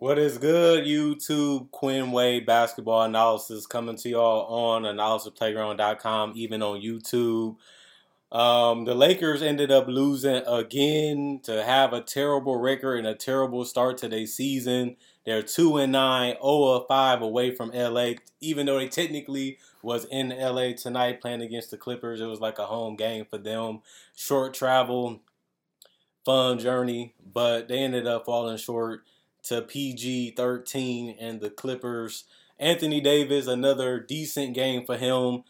What is good, YouTube? Quinn Wade basketball analysis coming to y'all on analysisplayground.com, even on YouTube. Um, the Lakers ended up losing again to have a terrible record and a terrible start to their season. They're two and nine, 0 five away from LA. Even though they technically was in LA tonight playing against the Clippers, it was like a home game for them. Short travel, fun journey, but they ended up falling short to PG 13 and the Clippers. Anthony Davis, another decent game for him.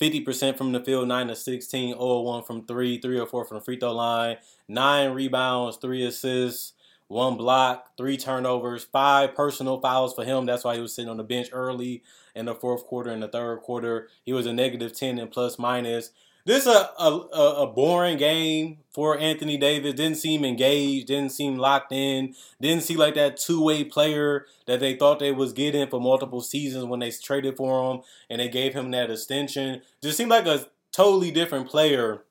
50% from the field, 9 to 16, 0 1 from 3, 3 or 4 from the free throw line, 9 rebounds, 3 assists, 1 block, 3 turnovers, 5 personal fouls for him. That's why he was sitting on the bench early in the fourth quarter and the third quarter. He was a negative 10 and plus minus. This is a, a, a boring game for Anthony Davis. Didn't seem engaged. Didn't seem locked in. Didn't seem like that two way player that they thought they was getting for multiple seasons when they traded for him and they gave him that extension. Just seemed like a totally different player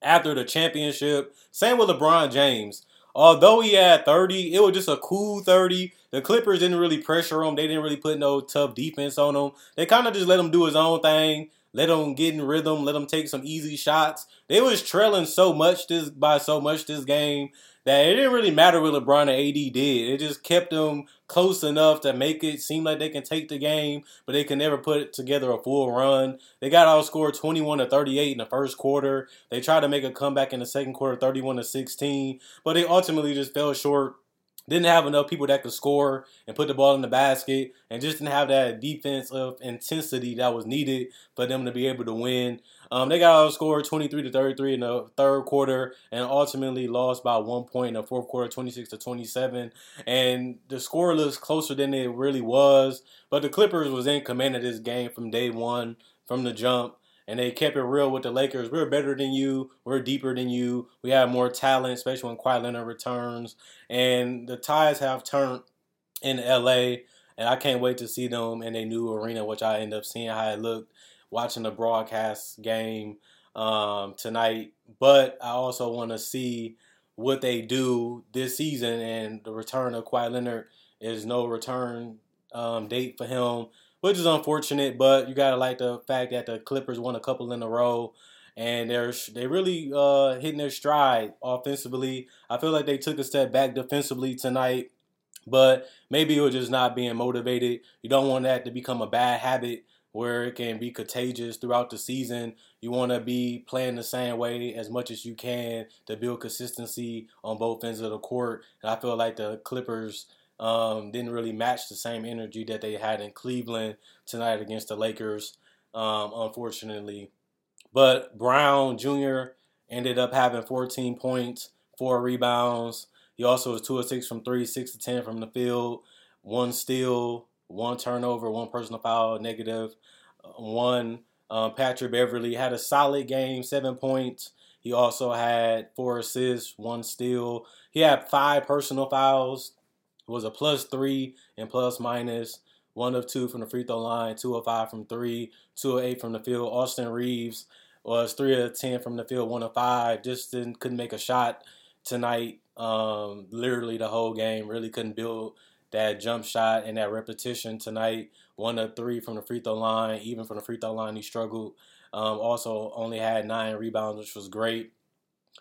after the championship. Same with LeBron James. Although he had 30, it was just a cool 30. The Clippers didn't really pressure him. They didn't really put no tough defense on him. They kind of just let him do his own thing let them get in rhythm, let them take some easy shots. They was trailing so much this by so much this game that it didn't really matter what LeBron and AD did. It just kept them close enough to make it seem like they can take the game, but they can never put together a full run. They got outscored 21 to 38 in the first quarter. They tried to make a comeback in the second quarter, 31 to 16, but they ultimately just fell short didn't have enough people that could score and put the ball in the basket, and just didn't have that defense of intensity that was needed for them to be able to win. Um, they got outscored 23 to 33 in the third quarter, and ultimately lost by one point in the fourth quarter, 26 to 27. And the score looks closer than it really was, but the Clippers was in command of this game from day one, from the jump and they kept it real with the Lakers. We're better than you. We're deeper than you. We have more talent, especially when Kawhi Leonard returns. And the ties have turned in LA, and I can't wait to see them in a new arena, which I end up seeing how it looked watching the broadcast game um, tonight. But I also want to see what they do this season, and the return of Kawhi Leonard is no return um, date for him which is unfortunate. But you gotta like the fact that the Clippers won a couple in a row, and they're they really uh, hitting their stride offensively. I feel like they took a step back defensively tonight, but maybe it was just not being motivated. You don't want that to become a bad habit where it can be contagious throughout the season. You want to be playing the same way as much as you can to build consistency on both ends of the court. And I feel like the Clippers um, didn't really match the same energy that they had in Cleveland tonight against the Lakers, um, unfortunately. But Brown Jr. ended up having 14 points, four rebounds. He also was two of six from three, six to ten from the field, one steal, one turnover, one personal foul, negative, uh, one. Um, Patrick Beverley had a solid game, seven points. He also had four assists, one steal. He had five personal fouls, was a plus three and plus. One of two from the free throw line, two of five from three, two of eight from the field. Austin Reaves was three of ten from the field, one of five. Just didn't couldn't make a shot tonight. Um, literally the whole game. Really couldn't build that jump shot and that repetition tonight. One of three from the free throw line. Even from the free throw line, he struggled. Um, also only had nine rebounds, which was great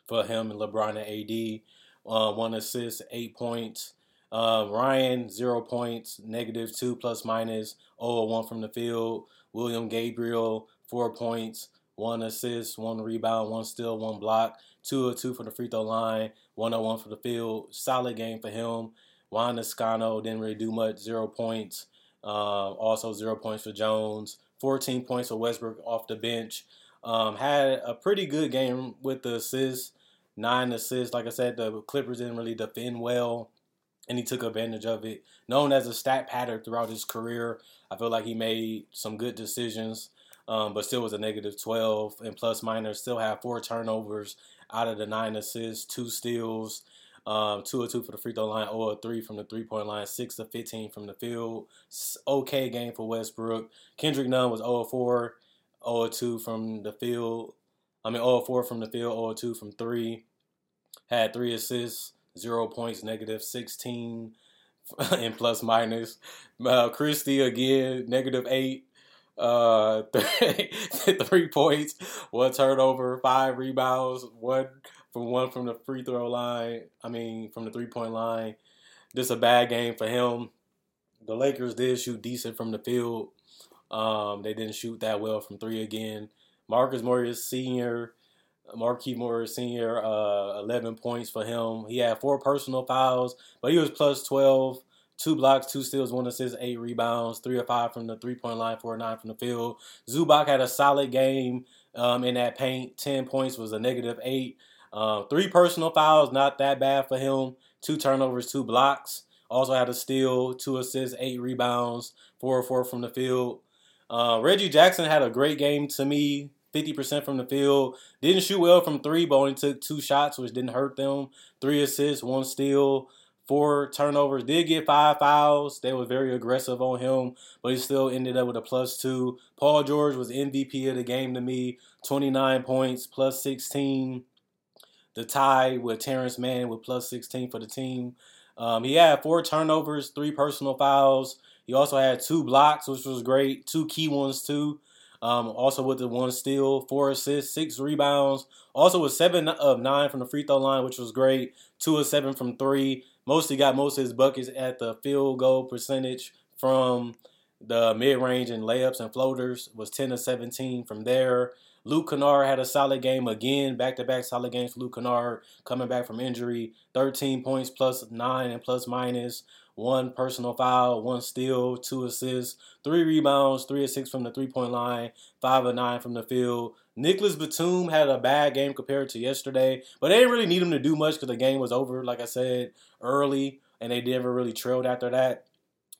for him and LeBron and AD. Uh, one assist, eight points. Uh, Ryan, zero points, negative two plus minus, 0 1 from the field. William Gabriel, four points, one assist, one rebound, one steal, one block, two of two from the free throw line, one of one from the field. Solid game for him. Juan Toscano didn't really do much, zero points. Uh, also zero points for Jones. 14 points for Westbrook off the bench. Um, had a pretty good game with the assists, nine assists. Like I said, the Clippers didn't really defend well and he took advantage of it. Known as a stat padder throughout his career, I feel like he made some good decisions, um, but still was a negative 12 and plus minus. Still had four turnovers out of the nine assists, two steals, um, two or two for the free throw line, 0 or three from the three point line, six to 15 from the field. Okay game for Westbrook. Kendrick Nunn was 0 4, 0 2 from the field. I mean 0 4 from the field, 0 2 from three. Had three assists zero points, negative 16 in plus minus. Uh, Christie again, negative eight. Uh, three points, one turnover, five rebounds, one from one from the free throw line. I mean, from the three point line. Just a bad game for him. The Lakers did shoot decent from the field. Um, they didn't shoot that well from three again. Marcus Morris Senior, Marquise Morris Senior, uh, 11 points for him. He had four personal fouls, but he was plus 12 two blocks, two steals, one assist, eight rebounds, three or five from the three point line, four or nine from the field. Zubac had a solid game um, in that paint. Ten points was a negative eight. Uh, three personal fouls, not that bad for him. Two turnovers, two blocks. Also had a steal, two assists, eight rebounds, four or four from the field. Uh, Reggie Jackson had a great game to me. 50% from the field. Didn't shoot well from three, but only took two shots, which didn't hurt them. Three assists, one steal four turnovers. Did get five fouls. They were very aggressive on him, but he still ended up with a plus two. Paul George was MVP of the game to me. 29 points, plus 16. The tie with Terance Mann with plus 16 for the team. Um, he had four turnovers, three personal fouls. He also had two blocks, which was great. Two key ones too. Um, also with the one steal, four assists, six rebounds. Also with seven of nine from the free throw line, which was great. Two of seven from three mostly got most of his buckets at the field goal percentage from the mid range and layups and floaters was 10 to 17 from there. Luke Kennard had a solid game again, back to back solid games for Luke Kennard coming back from injury. 13 points plus 9 and plus minus one personal foul, one steal, two assists, three rebounds, three or six from the three point line, five or nine from the field. Nicolas Batum had a bad game compared to yesterday, but they didn't really need him to do much because the game was over, like I said, early, and they never really trailed after that.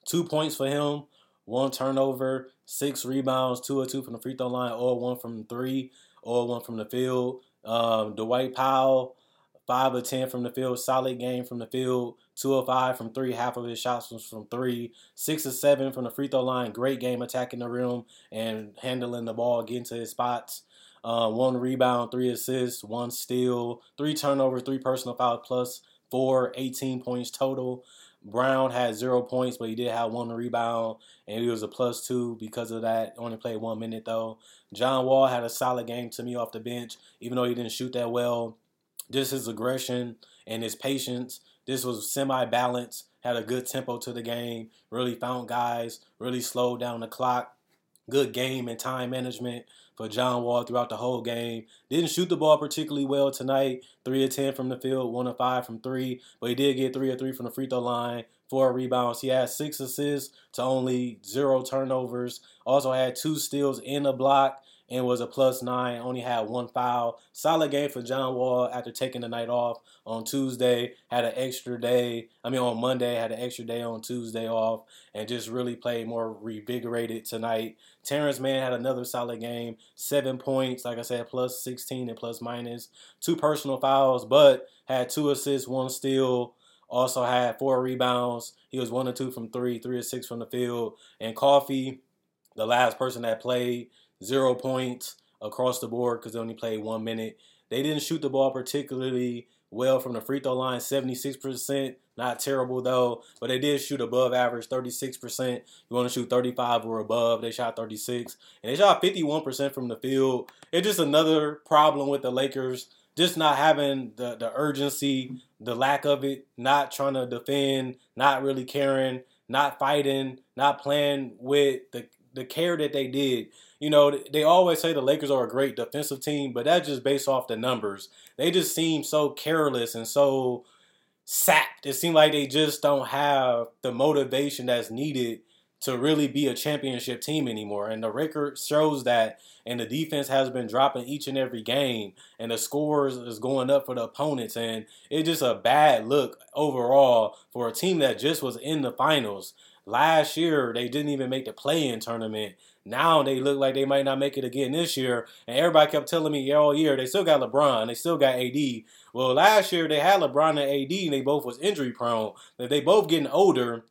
Two points for him, one turnover, six rebounds, two or two from the free throw line, or one from three, or one from the field. Um, Dwight Powell five or ten from the field, solid game from the field, two or five from three, half of his shots was from three, six or seven from the free throw line, great game attacking the rim and handling the ball, getting to his spots. Uh, one rebound, three assists, one steal, three turnovers, three personal fouls, plus four, 18 points total. Brown had zero points, but he did have one rebound, and he was a plus two because of that. Only played one minute though. John Wall had a solid game to me off the bench, even though he didn't shoot that well just his aggression and his patience. This was semi balanced, had a good tempo to the game, really found guys, really slowed down the clock. Good game and time management for John Wall throughout the whole game. Didn't shoot the ball particularly well tonight. Three of ten from the field, one of five from three, but he did get three of three from the free throw line, four rebounds. He had six assists to only zero turnovers. Also had two steals in a block and was a plus nine. Only had one foul. Solid game for John Wall after taking the night off on Tuesday. Had an extra day. I mean, on Monday had an extra day on Tuesday off, and just really played more revigorated tonight. Terance Mann had another solid game. Seven points, like I said, plus 16 and plus. Two personal fouls, but had two assists, one steal. Also had four rebounds. He was one or two from three, three or six from the field. And Coffey, the last person that played, zero points across the board because they only played one minute. They didn't shoot the ball particularly well from the free throw line, 76%. Not terrible though, but they did shoot above average, 36%. You want to shoot 35 or above, they shot 36. And they shot 51% from the field. It's just another problem with the Lakers just not having the, the urgency, the lack of it, not trying to defend, not really caring, not fighting, not playing with the, the care that they did you know, they always say the Lakers are a great defensive team, but that's just based off the numbers. They just seem so careless and so sapped. It seems like they just don't have the motivation that's needed to really be a championship team anymore. And the record shows that. And the defense has been dropping each and every game. And the scores is going up for the opponents. And it's just a bad look overall for a team that just was in the finals. Last year, they didn't even make the play in tournament. Now they look like they might not make it again this year. And everybody kept telling me all year they still got LeBron, they still got AD. Well, last year they had LeBron and AD, and they both was injury prone. That they both getting older,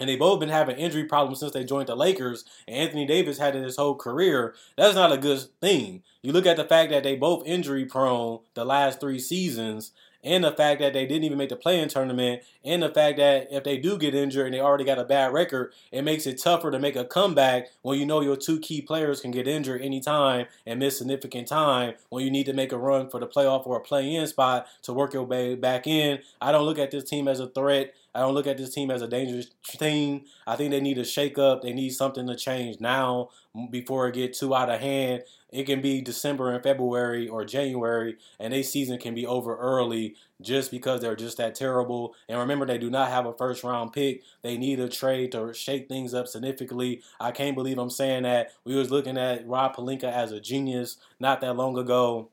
and they both been having injury problems since they joined the Lakers. And Anthony Davis had it his whole career. That's not a good thing. You look at the fact that they both injury prone the last three seasons, and the fact that they didn't even make the play-in tournament, and the fact that if they do get injured and they already got a bad record, it makes it tougher to make a comeback when you know your two key players can get injured anytime and miss significant time when you need to make a run for the playoff or a play-in spot to work your way back in. I don't look at this team as a threat. I don't look at this team as a dangerous team. I think they need a shake up. They need something to change now before it get too out of hand. It can be December and February or January, and their season can be over early just because they're just that terrible. And remember, they do not have a first round pick. They need a trade to shake things up significantly. I can't believe I'm saying that. We was looking at Rob Pelinka as a genius not that long ago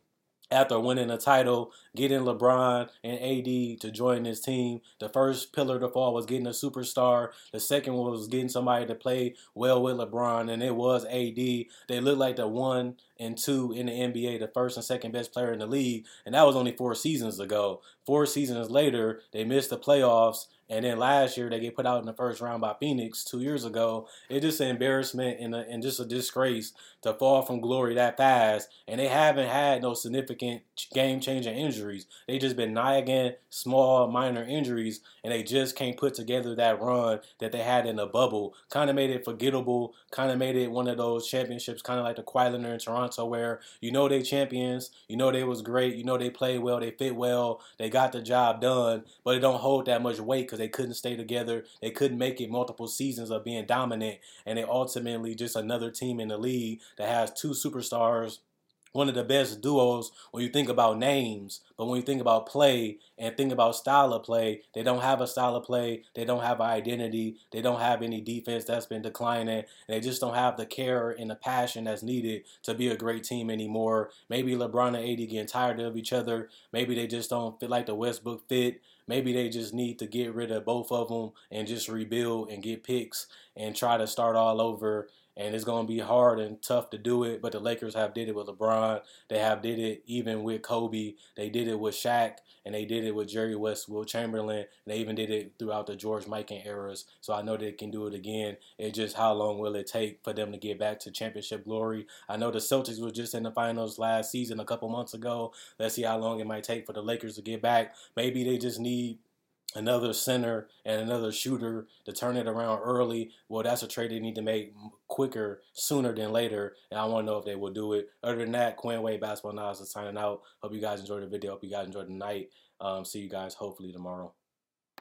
after winning a title, getting LeBron and AD to join this team. The first pillar to fall was getting a superstar. The second was getting somebody to play well with LeBron, and it was AD. They looked like the one and two in the NBA, the first and second best player in the league, and that was only four seasons ago. Four seasons later, they missed the playoffs and then last year they get put out in the first round by Phoenix two years ago. It's just an embarrassment and, a, and just a disgrace to fall from glory that fast. And they haven't had no significant game changing injuries. They just been nagging small minor injuries, and they just can't put together that run that they had in the bubble. Kind of made it forgettable. Kind of made it one of those championships, kind of like the Kawhi in Toronto, where you know they champions, you know they was great, you know they played well, they fit well, they got the job done, but it don't hold that much weight because they couldn't stay together. They couldn't make it multiple seasons of being dominant, and they ultimately just another team in the league that has two superstars one of the best duos when you think about names, but when you think about play and think about style of play, they don't have a style of play. They don't have an identity. They don't have any defense that's been declining. they just don't have the care and the passion that's needed to be a great team anymore. Maybe LeBron and AD getting tired of each other. Maybe they just don't feel like the Westbrook fit. Maybe they just need to get rid of both of them and just rebuild and get picks and try to start all over and it's going to be hard and tough to do it. But the Lakers have did it with LeBron. They have did it even with Kobe. They did it with Shaq, and they did it with Jerry West, Wilt Chamberlain, and they even did it throughout the George Mikan eras. So I know they can do it again. It's just how long will it take for them to get back to championship glory? I know the Celtics were just in the finals last season a couple months ago. Let's see how long it might take for the Lakers to get back. Maybe they just need another center and another shooter to turn it around early, well, that's a trade they need to make quicker, sooner than later. And I want to know if they will do it. Other than that, Quinn Wade Basketball Knowledge is signing out. Hope you guys enjoyed the video. Hope you guys enjoyed the night. Um, see you guys hopefully tomorrow.